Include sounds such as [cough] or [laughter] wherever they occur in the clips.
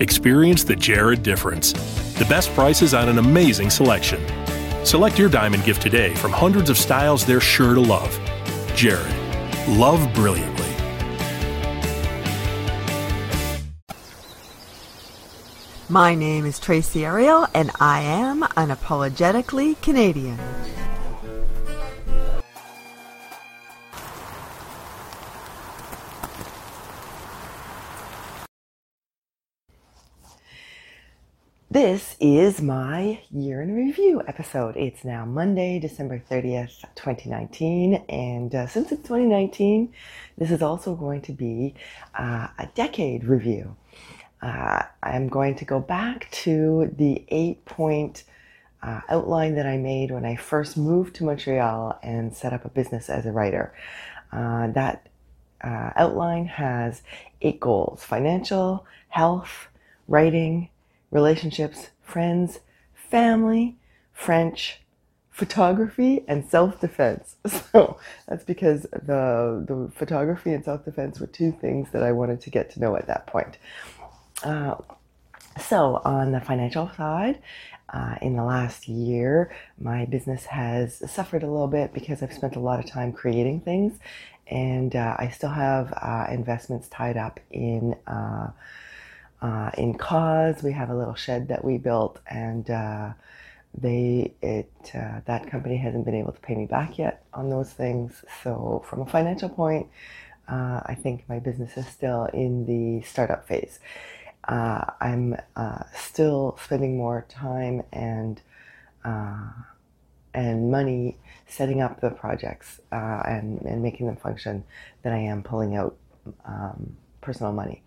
Experience the Jared difference. The best prices on an amazing selection. Select your diamond gift today from hundreds of styles they're sure to love. Jared. Love brilliantly. My name is Tracey Arial, and I am unapologetically Canadian. This is my year in review episode. It's now Monday, December 30th, 2019. And uh, since it's 2019, this is also going to be uh, a decade review. Uh, I'm going to go back to the eight point uh, outline that I made when I first moved to Montreal and set up a business as a writer. Uh, that uh, outline has eight goals financial, health, writing relationships, friends, family, French, photography, and self defense. [laughs] So that's because the, the photography and self defense were two things that I wanted to get to know at that point. Uh, so, on the financial side, uh, in the last year, my business has suffered a little bit because I've spent a lot of time creating things, and uh, I still have uh, investments tied up in uh, in Cause, we have a little shed that we built, and uh, they it uh, that company hasn't been able to pay me back yet on those things. So from a financial point, uh, I think my business is still in the startup phase. Uh, I'm uh, still spending more time and and money setting up the projects and, and making them function than I am pulling out um, personal money.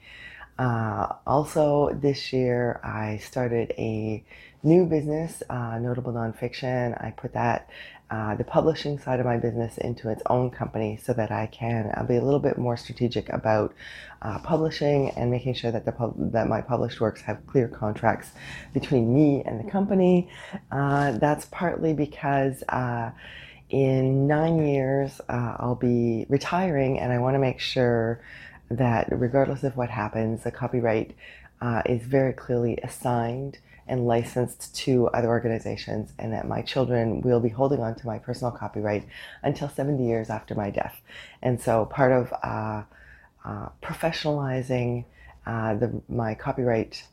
Uh, also, this year I started a new business, uh, Notable Nonfiction. I put that, uh, the publishing side of my business, into its own company so that I can I'll be a little bit more strategic about uh, publishing and making sure that the pub- that my published works have clear contracts between me and the company. Uh, that's partly because uh, in nine years I'll be retiring, and I want to make sure that regardless of what happens, the copyright uh, is very clearly assigned and licensed to other organizations, and that my children will be holding on to my personal copyright until 70 years after my death. And so, part of uh, uh, professionalizing uh, the, my copyright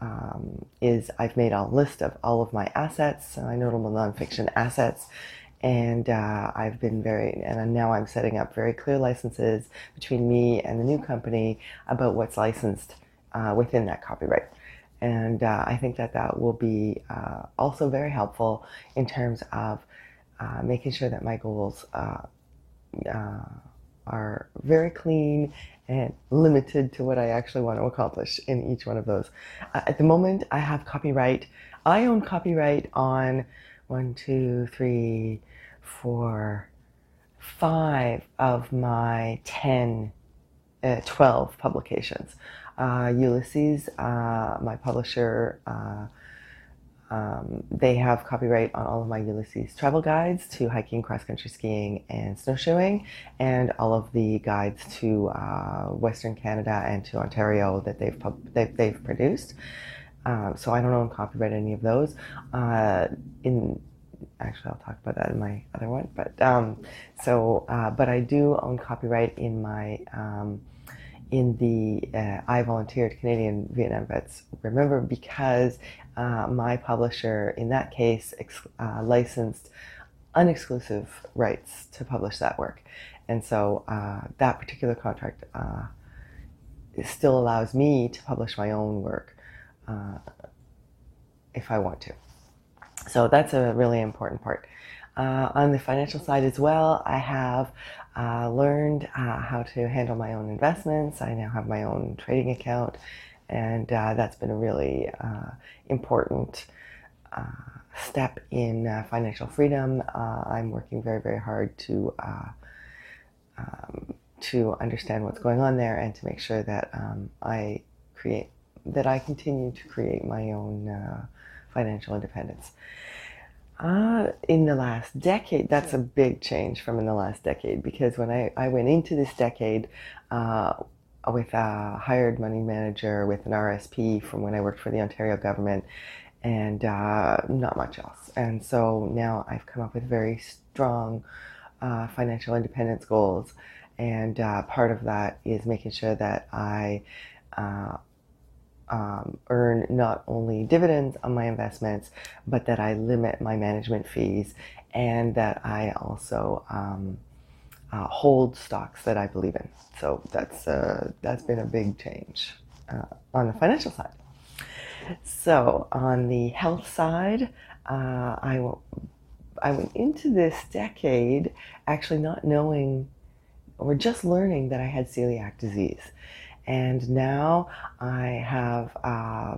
um, is I've made a list of all of my assets, my notable nonfiction assets, and uh, I've been very, and now I'm setting up very clear licenses between me and the new company about what's licensed uh, within that copyright. And uh, I think that that will be uh, also very helpful in terms of uh, making sure that my goals uh, are very clean and limited to what I actually want to accomplish in each one of those. at the moment, I have copyright. I own copyright on one, two, three, four, five of my 10, uh, 12 publications. Uh, Ulysses, uh, my publisher, uh, um, they have copyright on all of my Ulysses travel guides to hiking, cross country skiing, and snowshoeing, and all of the guides to uh, Western Canada and to Ontario that they've pub- they've, they've produced. Um, so I don't own copyright any of those. Uh, in actually, I'll talk about that in my other one. But um, so, uh, but I do own copyright in my um, in the uh, I volunteered Canadian Vietnam Vets Remember because uh, my publisher in that case ex- uh, licensed unexclusive rights to publish that work, and so that particular contract still allows me to publish my own work if I want to. So that's a really important part. Uh, on the financial side as well, I have uh, learned uh, how to handle my own investments. I now have my own trading account, and uh, that's been a really uh, important uh, step in financial freedom. I'm working very, very hard to um, to understand what's going on there and to make sure that um, I create that I continue to create my own financial independence. Uh, in the last decade, that's a big change from in the last decade because when I, I went into this decade, uh, with a hired money manager with an RSP from when I worked for the Ontario government and uh, not much else. And so now I've come up with very strong uh, financial independence goals. And uh, part of that is making sure that I uh, um, earn not only dividends on my investments, but that I limit my management fees and that I also um, uh, hold stocks that I believe in. So that's uh, that's been a big change uh, on the financial side. So on the health side, uh, I I went into this decade actually not knowing or just learning that I had celiac disease, and now I have uh,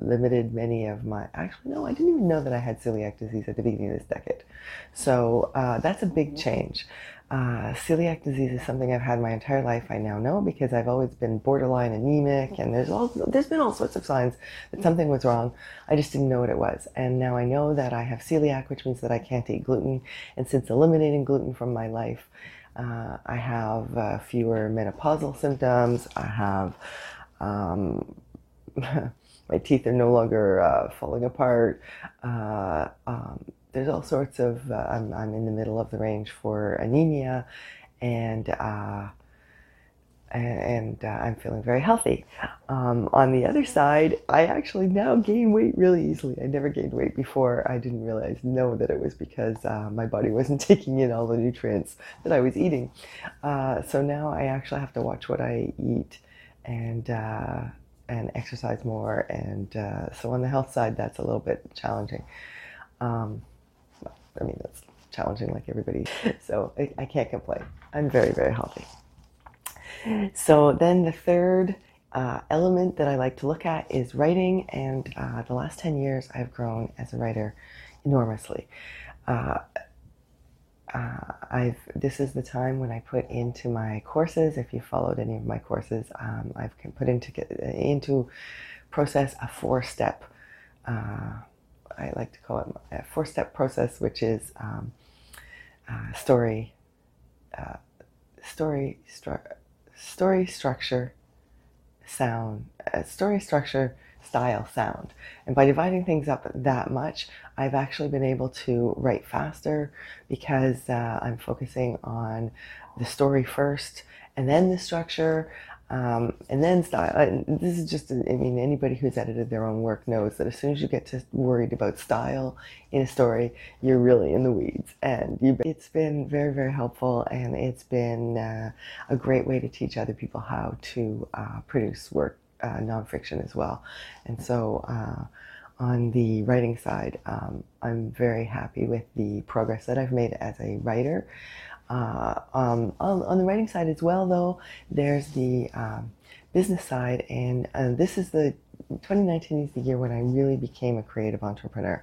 limited many of my actually no i didn't even know that i had celiac disease at the beginning of this decade so uh, that's a big change uh, celiac disease is something I've had my entire life. I now know because I've always been borderline anemic, and there's all there's been all sorts of signs that something was wrong. I just didn't know what it was, and now I know that I have celiac, which means that I can't eat gluten. And since eliminating gluten from my life, uh, I have uh, fewer menopausal symptoms. I have um, [laughs] my teeth are no longer uh, falling apart. Uh, um, there's all sorts of. Uh, I'm, I'm in the middle of the range for anemia, and uh, and uh, I'm feeling very healthy. Um, on the other side, I actually now gain weight really easily. I never gained weight before. I didn't realize, know that it was because uh, my body wasn't [laughs] taking in all the nutrients that I was eating. Uh, so now I actually have to watch what I eat and uh, and exercise more. And uh, so on the health side, that's a little bit challenging. Um, I mean, that's challenging like everybody. [laughs] So I, I can't complain. I'm very, very healthy. So then the third uh, element that I like to look at is writing, and uh, the last 10 years I've grown as a writer enormously. Uh, uh I've this is the time when I put into my courses. If you followed any of my courses, um, I've put into into process a four step uh, I like to call it a four step process, which is um, uh, story, uh, story, stru- story structure, sound, uh, story structure, style, sound. And by dividing things up that much, I've actually been able to write faster because uh, I'm focusing on the story first and then the structure. Um, and then style. And this is just, I mean, anybody who's edited their own work knows that as soon as you get to worried about style in a story, you're really in the weeds. And you, it's been very, very helpful, and it's been uh, a great way to teach other people how to uh, produce work, uh, nonfiction as well. And so, uh, on the writing side, um, I'm very happy with the progress that I've made as a writer. Uh, um, on, the writing side as well, though, there's the um, business side, and uh, this is the 2019 is the year when I really became a creative entrepreneur,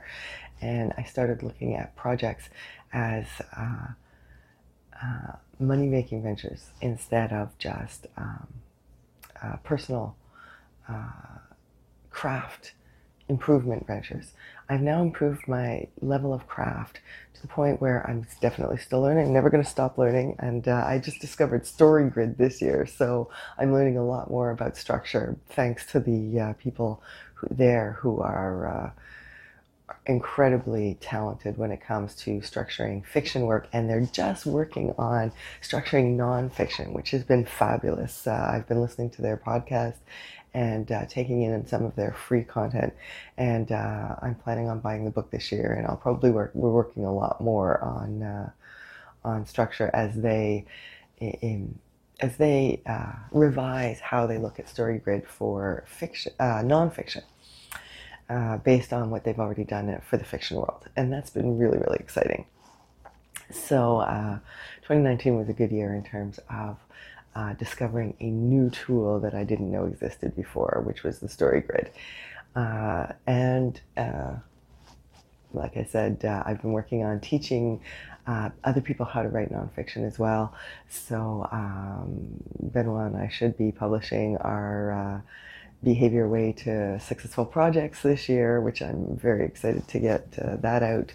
and I started looking at projects as uh, uh money making ventures instead of just um, uh, personal uh, craft improvement ventures. I've now improved my level of craft to the point where I'm definitely still learning, never going to stop learning. And uh, I just discovered StoryGrid this year, so I'm learning a lot more about structure thanks to the uh, people who, there who are uh, incredibly talented when it comes to structuring fiction work, and they're just working on structuring nonfiction, which has been fabulous. Uh, I've been listening to their podcast and uh, taking in some of their free content. And uh, I'm planning on buying the book this year, and I'll probably work. We're working a lot more on uh, on structure as they in as they uh, revise how they look at StoryGrid for fiction, uh, nonfiction. Uh, based on what they've already done for the fiction world, and that's been really, really exciting. So, 2019 was a good year in terms of uh, discovering a new tool that I didn't know existed before, which was the story grid. Uh, and uh, like I said, uh, I've been working on teaching uh, other people how to write nonfiction as well. So um, Benoit and I should be publishing our uh, Behavior Way to Successful Projects this year, which I'm very excited to get that out.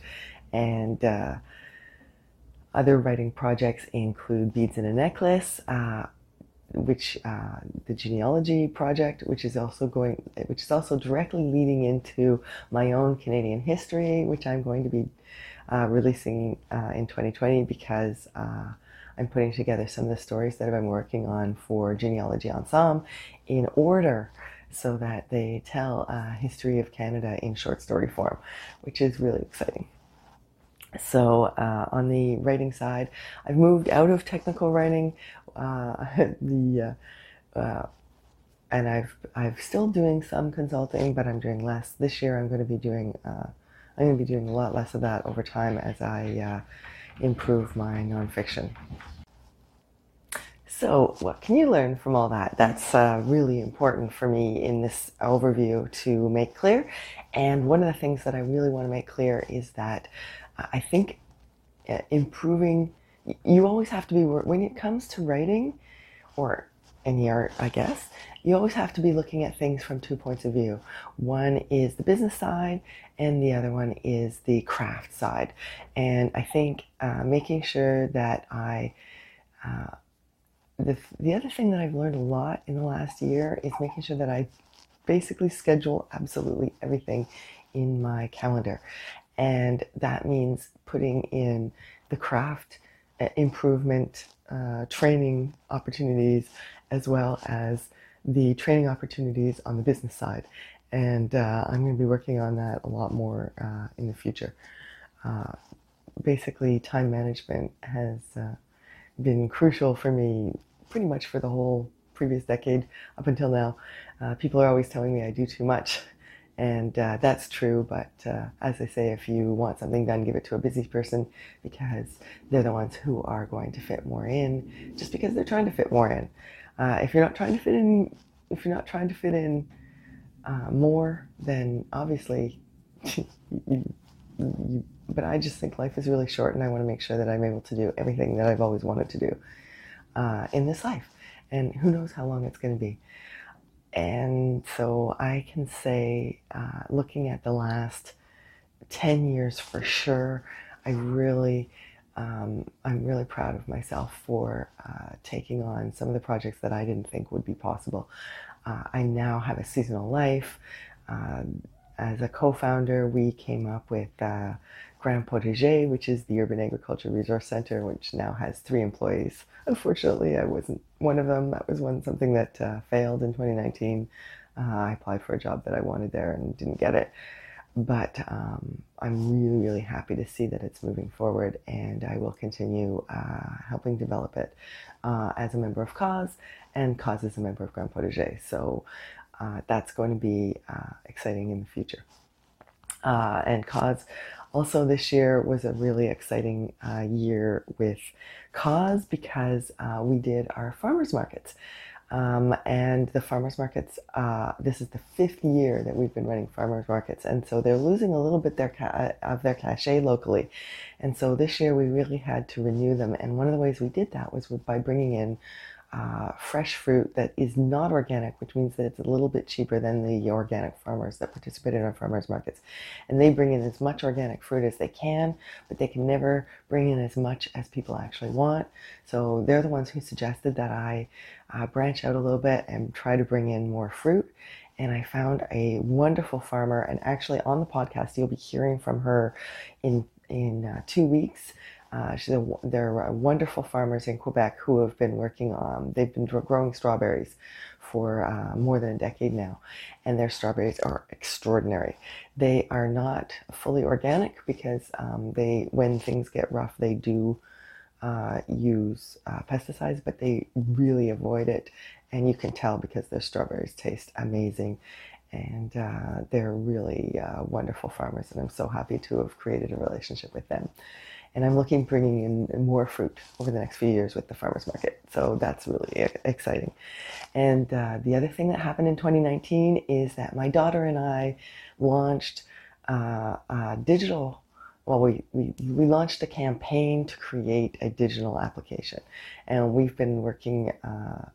And other writing projects include Beads in a Necklace, uh, which uh, the genealogy project, which is also going, which is also directly leading into my own Canadian history, which I'm going to be uh, releasing uh, in 2020 because uh, I'm putting together some of the stories that I've been working on for Genealogy Ensemble in order so that they tell a history of Canada in short story form, which is really exciting. So uh, on the writing side, I've moved out of technical writing. Uh, [laughs] the uh, uh, and I've I've still doing some consulting, but I'm doing less this year. I'm going to be doing uh, I'm going to be doing a lot less of that over time as I uh, improve my nonfiction. So, what can you learn from all that? That's uh, really important for me in this overview to make clear. And one of the things that I really want to make clear is that I think uh, improving, you always have to be, when it comes to writing or any art, I guess, you always have to be looking at things from two points of view. One is the business side, and the other one is the craft side. And I think uh, making sure that I, uh, the, the other thing that I've learned a lot in the last year is making sure that I basically schedule absolutely everything in my calendar. And that means putting in the craft uh, improvement uh, training opportunities as well as the training opportunities on the business side. And uh, I'm going to be working on that a lot more uh, in the future. Uh, basically, time management has uh, been crucial for me pretty much for the whole previous decade up until now. people are always telling me I do too much. And uh, that's true, but uh, as I say, if you want something done, give it to a busy person because they're the ones who are going to fit more in just because they're trying to fit more in. Uh, if you're not trying to fit in, if you're not trying to fit in uh, more, then obviously, [laughs] you, you, but I just think life is really short and I want to make sure that I'm able to do everything that I've always wanted to do uh, in this life. And who knows how long it's going to be. And so I can say, uh, looking at the last 10 years for sure, I really, um, I'm really proud of myself for uh, taking on some of the projects that I didn't think would be possible. Uh, I now have a seasonal life. Um, as a co-founder, we came up with uh, Grand Potager, which is the Urban Agriculture Resource Center, which now has three employees. Unfortunately, I wasn't one of them. That was one something that uh, failed in 2019. Uh, I applied for a job that I wanted there and didn't get it. But um, I'm really, really happy to see that it's moving forward, and I will continue uh, helping develop it uh, as a member of Cause, and Cause is a member of Grand Potager. So uh, that's going to be uh, exciting in the future. and Cause also, this year was a really exciting uh, year with Cause because uh, we did our farmers markets. Um, and the farmers markets, uh, this is the fifth year that we've been running farmers markets. And so they're losing a little bit their ca- of their cachet locally. And so this year we really had to renew them. And one of the ways we did that was by bringing in uh, fresh fruit that is not organic, which means that it's a little bit cheaper than the organic farmers that participate in our farmers markets. And they bring in as much organic fruit as they can, but they can never bring in as much as people actually want. So they're the ones who suggested that I uh, branch out a little bit and try to bring in more fruit. And I found a wonderful farmer, and actually on the podcast, you'll be hearing from her in in uh, two weeks uh, she's a, there are wonderful farmers in Quebec who have been working on, they've been growing strawberries for uh, more than a decade now, and their strawberries are extraordinary. They are not fully organic because um, they, when things get rough, they do uh, use uh, pesticides, but they really avoid it, and you can tell because their strawberries taste amazing. And uh, they're really uh, wonderful farmers, and I'm so happy to have created a relationship with them and I'm looking bringing in more fruit over the next few years with the farmers market. So that's really exciting. And uh, the other thing that happened in 2019 is that my daughter and I launched uh, a digital. Well, we, we, we launched a campaign to create a digital application. And we've been working uh,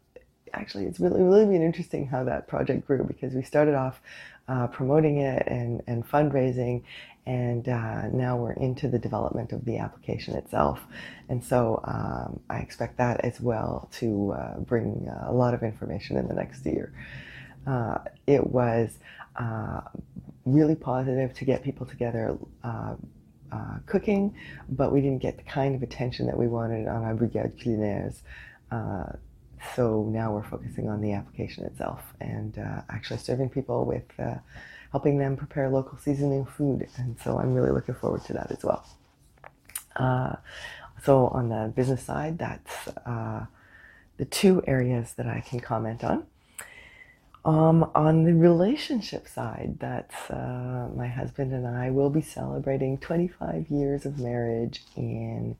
actually, it's really really been interesting how that project grew because we started off uh, promoting it and and fundraising, and uh, now we're into the development of the application itself. And so um, I expect that as well to uh, bring uh, a lot of information in the next year. Uh, it was uh, really positive to get people together uh, cooking, but we didn't get the kind of attention that we wanted on our Brigade Culinaires. so now we're focusing on the application itself and actually serving people with helping them prepare local seasoning food. And so I'm really looking forward to that as well. Uh, so on the business side, that's uh, the two areas that I can comment on. Um, on the relationship side, that's uh, my husband and I will be celebrating 25 years of marriage in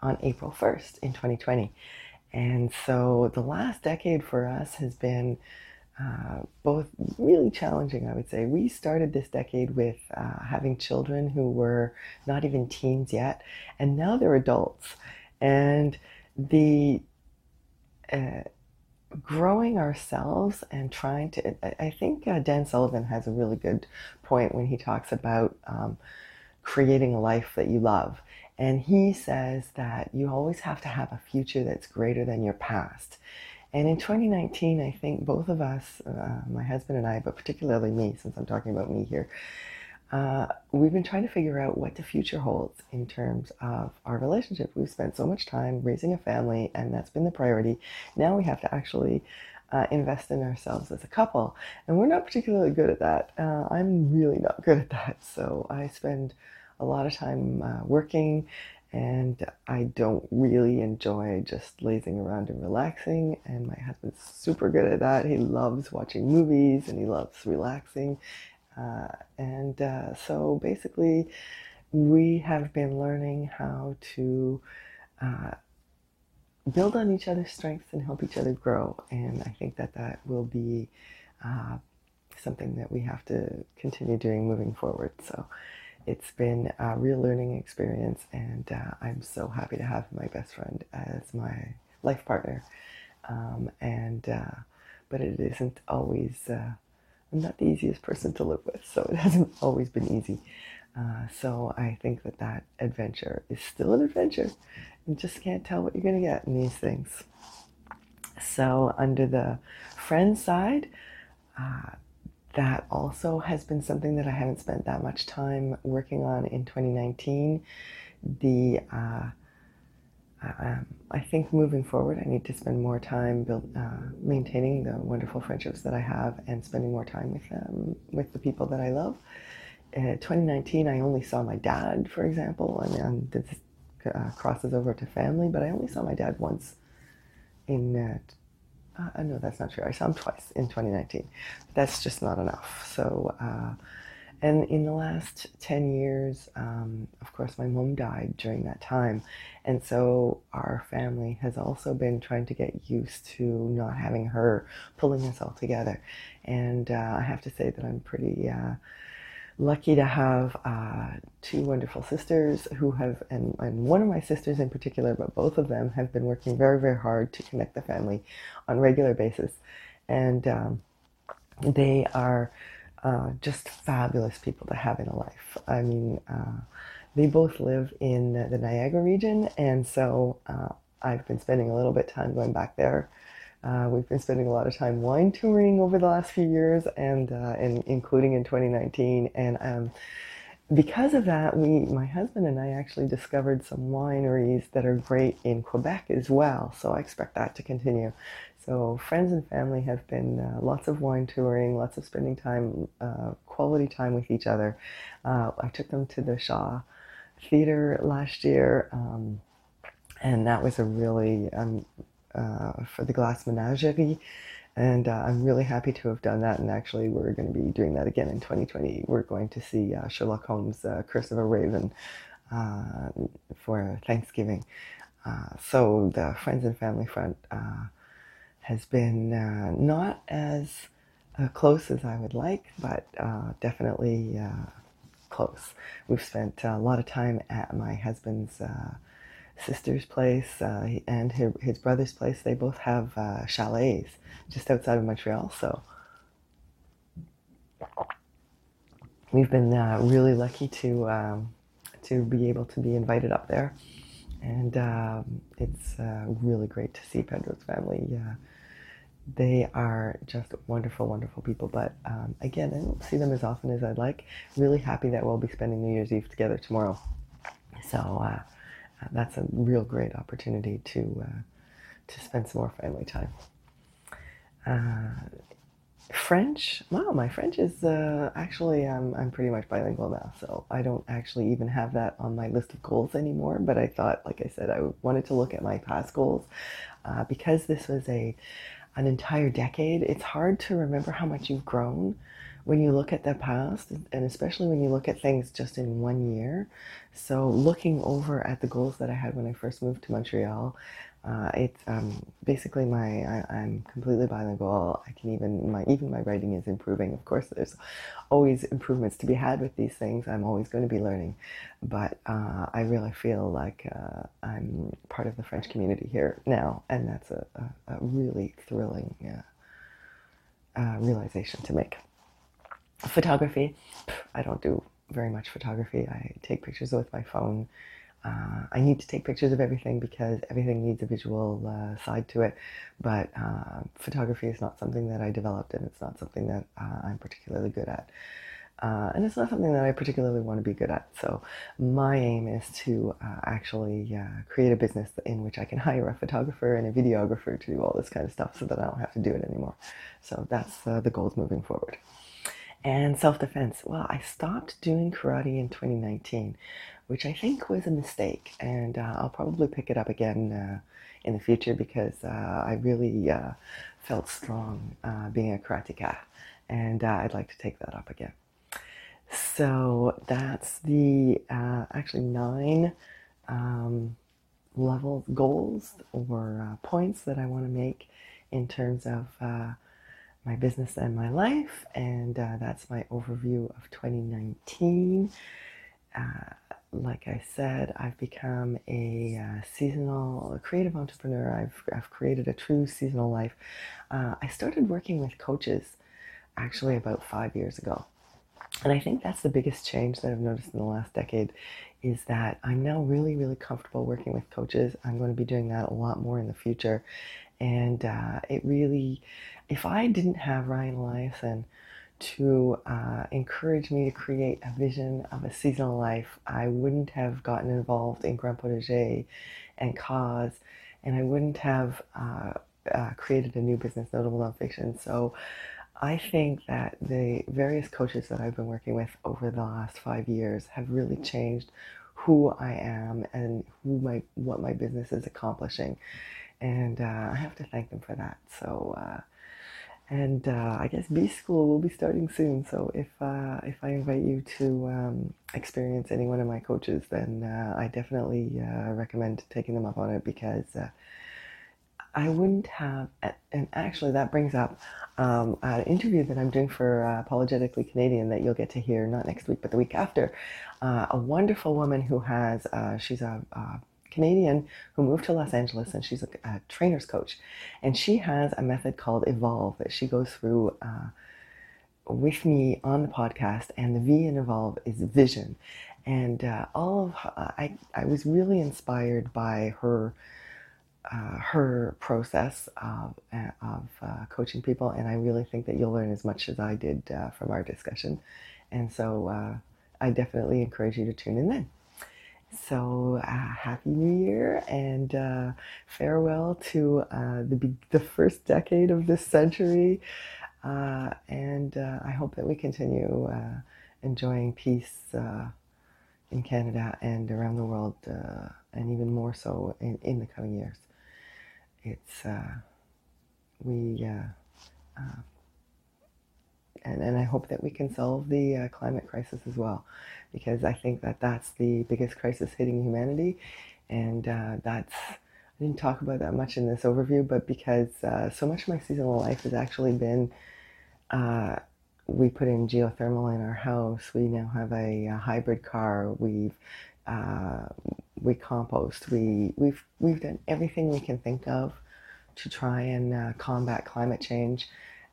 on April 1st in 2020. And so the last decade for us has been uh, both really challenging, I would say. We started this decade with uh, having children who were not even teens yet, and now they're adults. And the uh, growing ourselves and trying to, I think uh, Dan Sullivan has a really good point when he talks about um, creating a life that you love. And he says that you always have to have a future that's greater than your past. And in 2019, I think both of us, uh, my husband and I, but particularly me, since I'm talking about me here, uh, we've been trying to figure out what the future holds in terms of our relationship. We've spent so much time raising a family, and that's been the priority. Now we have to actually uh, invest in ourselves as a couple, and we're not particularly good at that. Uh, I'm really not good at that, so I spend a lot of time uh, working and I don't really enjoy just lazing around and relaxing. And my husband's super good at that. He loves watching movies and he loves relaxing. Uh, and uh, so basically, we have been learning how to uh, build on each other's strengths and help each other grow. And I think that that will be uh, something that we have to continue doing moving forward. So it's been a real learning experience, and uh, I'm so happy to have my best friend as my life partner. Um, and uh, but it isn't always. Uh, I'm not the easiest person to live with, so it [laughs] hasn't always been easy. Uh, so I think that that adventure is still an adventure. You just can't tell what you're going to get in these things. So under the friend side, uh, that also has been something that I haven't spent that much time working on in 2019. The uh, um, I think moving forward, I need to spend more time build, uh, maintaining the wonderful friendships that I have and spending more time with them, with the people that I love. In 2019, I only saw my dad, for example, and, this uh, crosses over to family, but I only saw my dad once in uh, no, that's not true. I saw him twice in 2019. That's just not enough. So, uh, and in the last 10 years, um, of course, my mom died during that time. And so our family has also been trying to get used to not having her pulling us all together. And uh, I have to say that I'm pretty uh, lucky to have uh, two wonderful sisters who have, and, and one of my sisters in particular, but both of them have been working very, very hard to connect the family on regular basis. And um, they are uh, just fabulous people to have in a life. I mean, uh, they both live in the Niagara region, and so uh, I've been spending a little bit time going back there uh, we've been spending a lot of time wine touring over the last few years, and, uh, and including in 2019. And um, because of that, we, my husband and I, actually discovered some wineries that are great in Quebec as well. So I expect that to continue. So friends and family have been uh, lots of wine touring, lots of spending time, uh, quality time with each other. Uh, I took them to the Shaw Theater last year. Um, and that was a really um, uh, for the Glass Menagerie. And uh, I'm really happy to have done that. And actually, we're going to be doing that again in 2020. We're going to see uh, Sherlock Holmes' uh, Curse of a Raven uh, for Thanksgiving. So the friends and family front has been not as close as I would like, but definitely close. We've spent a lot of time at my husband's sister's place uh, and his, his, brother's place. They both have uh, chalets just outside of Montreal. So we've been uh, really lucky to um, to be able to be invited up there, and um, it's uh, really great to see Pedro's family. Yeah. They are just wonderful, wonderful people. But um, again, I don't see them as often as I'd like. Really happy that we'll be spending New Year's Eve together tomorrow. So that's a real great opportunity to uh, to spend some more family time. Uh, French, wow, my French is uh, actually I'm I'm pretty much bilingual now, so I don't actually even have that on my list of goals anymore. But I thought, like I said, I wanted to look at my past goals uh, because this was a an entire decade. It's hard to remember how much you've grown when you look at the past, and especially when you look at things just in one year. So, looking over at the goals that I had when I first moved to Montreal, uh, it's um, basically my I, am completely bilingual. I can even my even my writing is improving. Of course, there's always improvements to be had with these things. I'm always going to be learning, but uh, I really feel like uh, I'm part of the French community here now, and that's a, a, a really thrilling uh, uh, realization to make. Photography, I don't do very much photography. I take pictures with my phone. Uh, I need to take pictures of everything because everything needs a visual uh, side to it. But uh, photography is not something that I developed, and it's not something that uh, I'm particularly good at. Uh, and it's not something that I particularly want to be good at. So, my aim is to uh, actually create a business in which I can hire a photographer and a videographer to do all this kind of stuff so that I don't have to do it anymore. So, that's the goals moving forward. And self defense. Well, I stopped doing karate in 2019, which I think was a mistake. And uh, I'll probably pick it up again uh, in the future because uh, I really uh, felt strong uh, being a karateka. And uh, I'd like to take that up again. So that's the actually nine um, level goals or points that I want to make in terms of my business and my life, and uh, that's my overview of 2019. Uh, like I said, I've become a uh, seasonal creative entrepreneur. I've, I've created a true seasonal life. Uh, I started working with coaches actually about five years ago. And I think that's the biggest change that I've noticed in the last decade is that I'm now really, really comfortable working with coaches. I'm going to be doing that a lot more in the future. And uh, it really, if I didn't have Ryan Eliason to uh, encourage me to create a vision of a seasonal life, I wouldn't have gotten involved in Grand Potager and Cause, and I wouldn't have uh, uh, created a new business, Notable Nonfiction. So I think that the various coaches that I've been working with over the last five years have really changed who I am and who my what my business is accomplishing, and uh, I have to thank them for that. So uh, and uh, I guess B School will be starting soon. So if uh, if I invite you to um, experience any one of my coaches, then uh, I definitely uh, recommend taking them up on it because I wouldn't have. And actually, that brings up um, an interview that I'm doing for Apologetically Canadian that you'll get to hear not next week but the week after. a wonderful woman who has she's a, a Canadian who moved to Los Angeles and she's a, a trainer's coach. And she has a method called Evolve that she goes through uh, with me on the podcast. And the V in Evolve is vision. And uh, all of uh, I, I was really inspired by her. Uh, her process of, uh, of uh, coaching people, and I really think that you'll learn as much as I did uh, from our discussion. And so uh, I definitely encourage you to tune in then. So, uh, Happy New Year and uh, farewell to uh, the, the first decade of this century. Uh, and uh, I hope that we continue uh, enjoying peace in Canada and around the world, and even more so in, in the coming years. It's, we, and, and I hope that we can solve the climate crisis as well because I think that that's the biggest crisis hitting humanity. And uh, that's, I didn't talk about that much in this overview, but because uh, so much of my seasonal life has actually been uh, we put in geothermal in our house, we now have a, a hybrid car, we've uh, we compost. We we've we've done everything we can think of to try and uh, combat climate change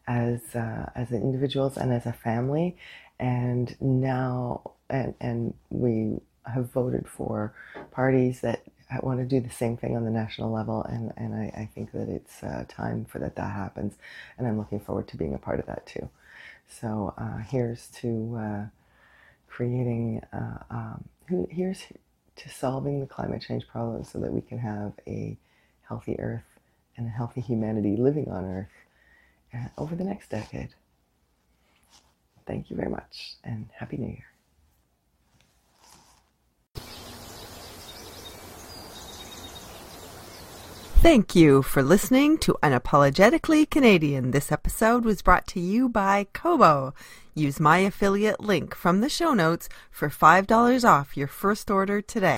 as uh, as individuals and as a family. And now, and and we have voted for parties that want to do the same thing on the national level. And and I, I think that it's uh, time for that that happens. And I'm looking forward to being a part of that too. So uh, here's to uh, creating. Uh, um, here's to solving the climate change problem so that we can have a healthy Earth and a healthy humanity living on Earth Uh, over the next decade. Thank you very much and Happy New Year. Thank you for listening to Unapologetically Canadian. This episode was brought to you by Kobo. Use my affiliate link from the show notes for $5 off your first order today.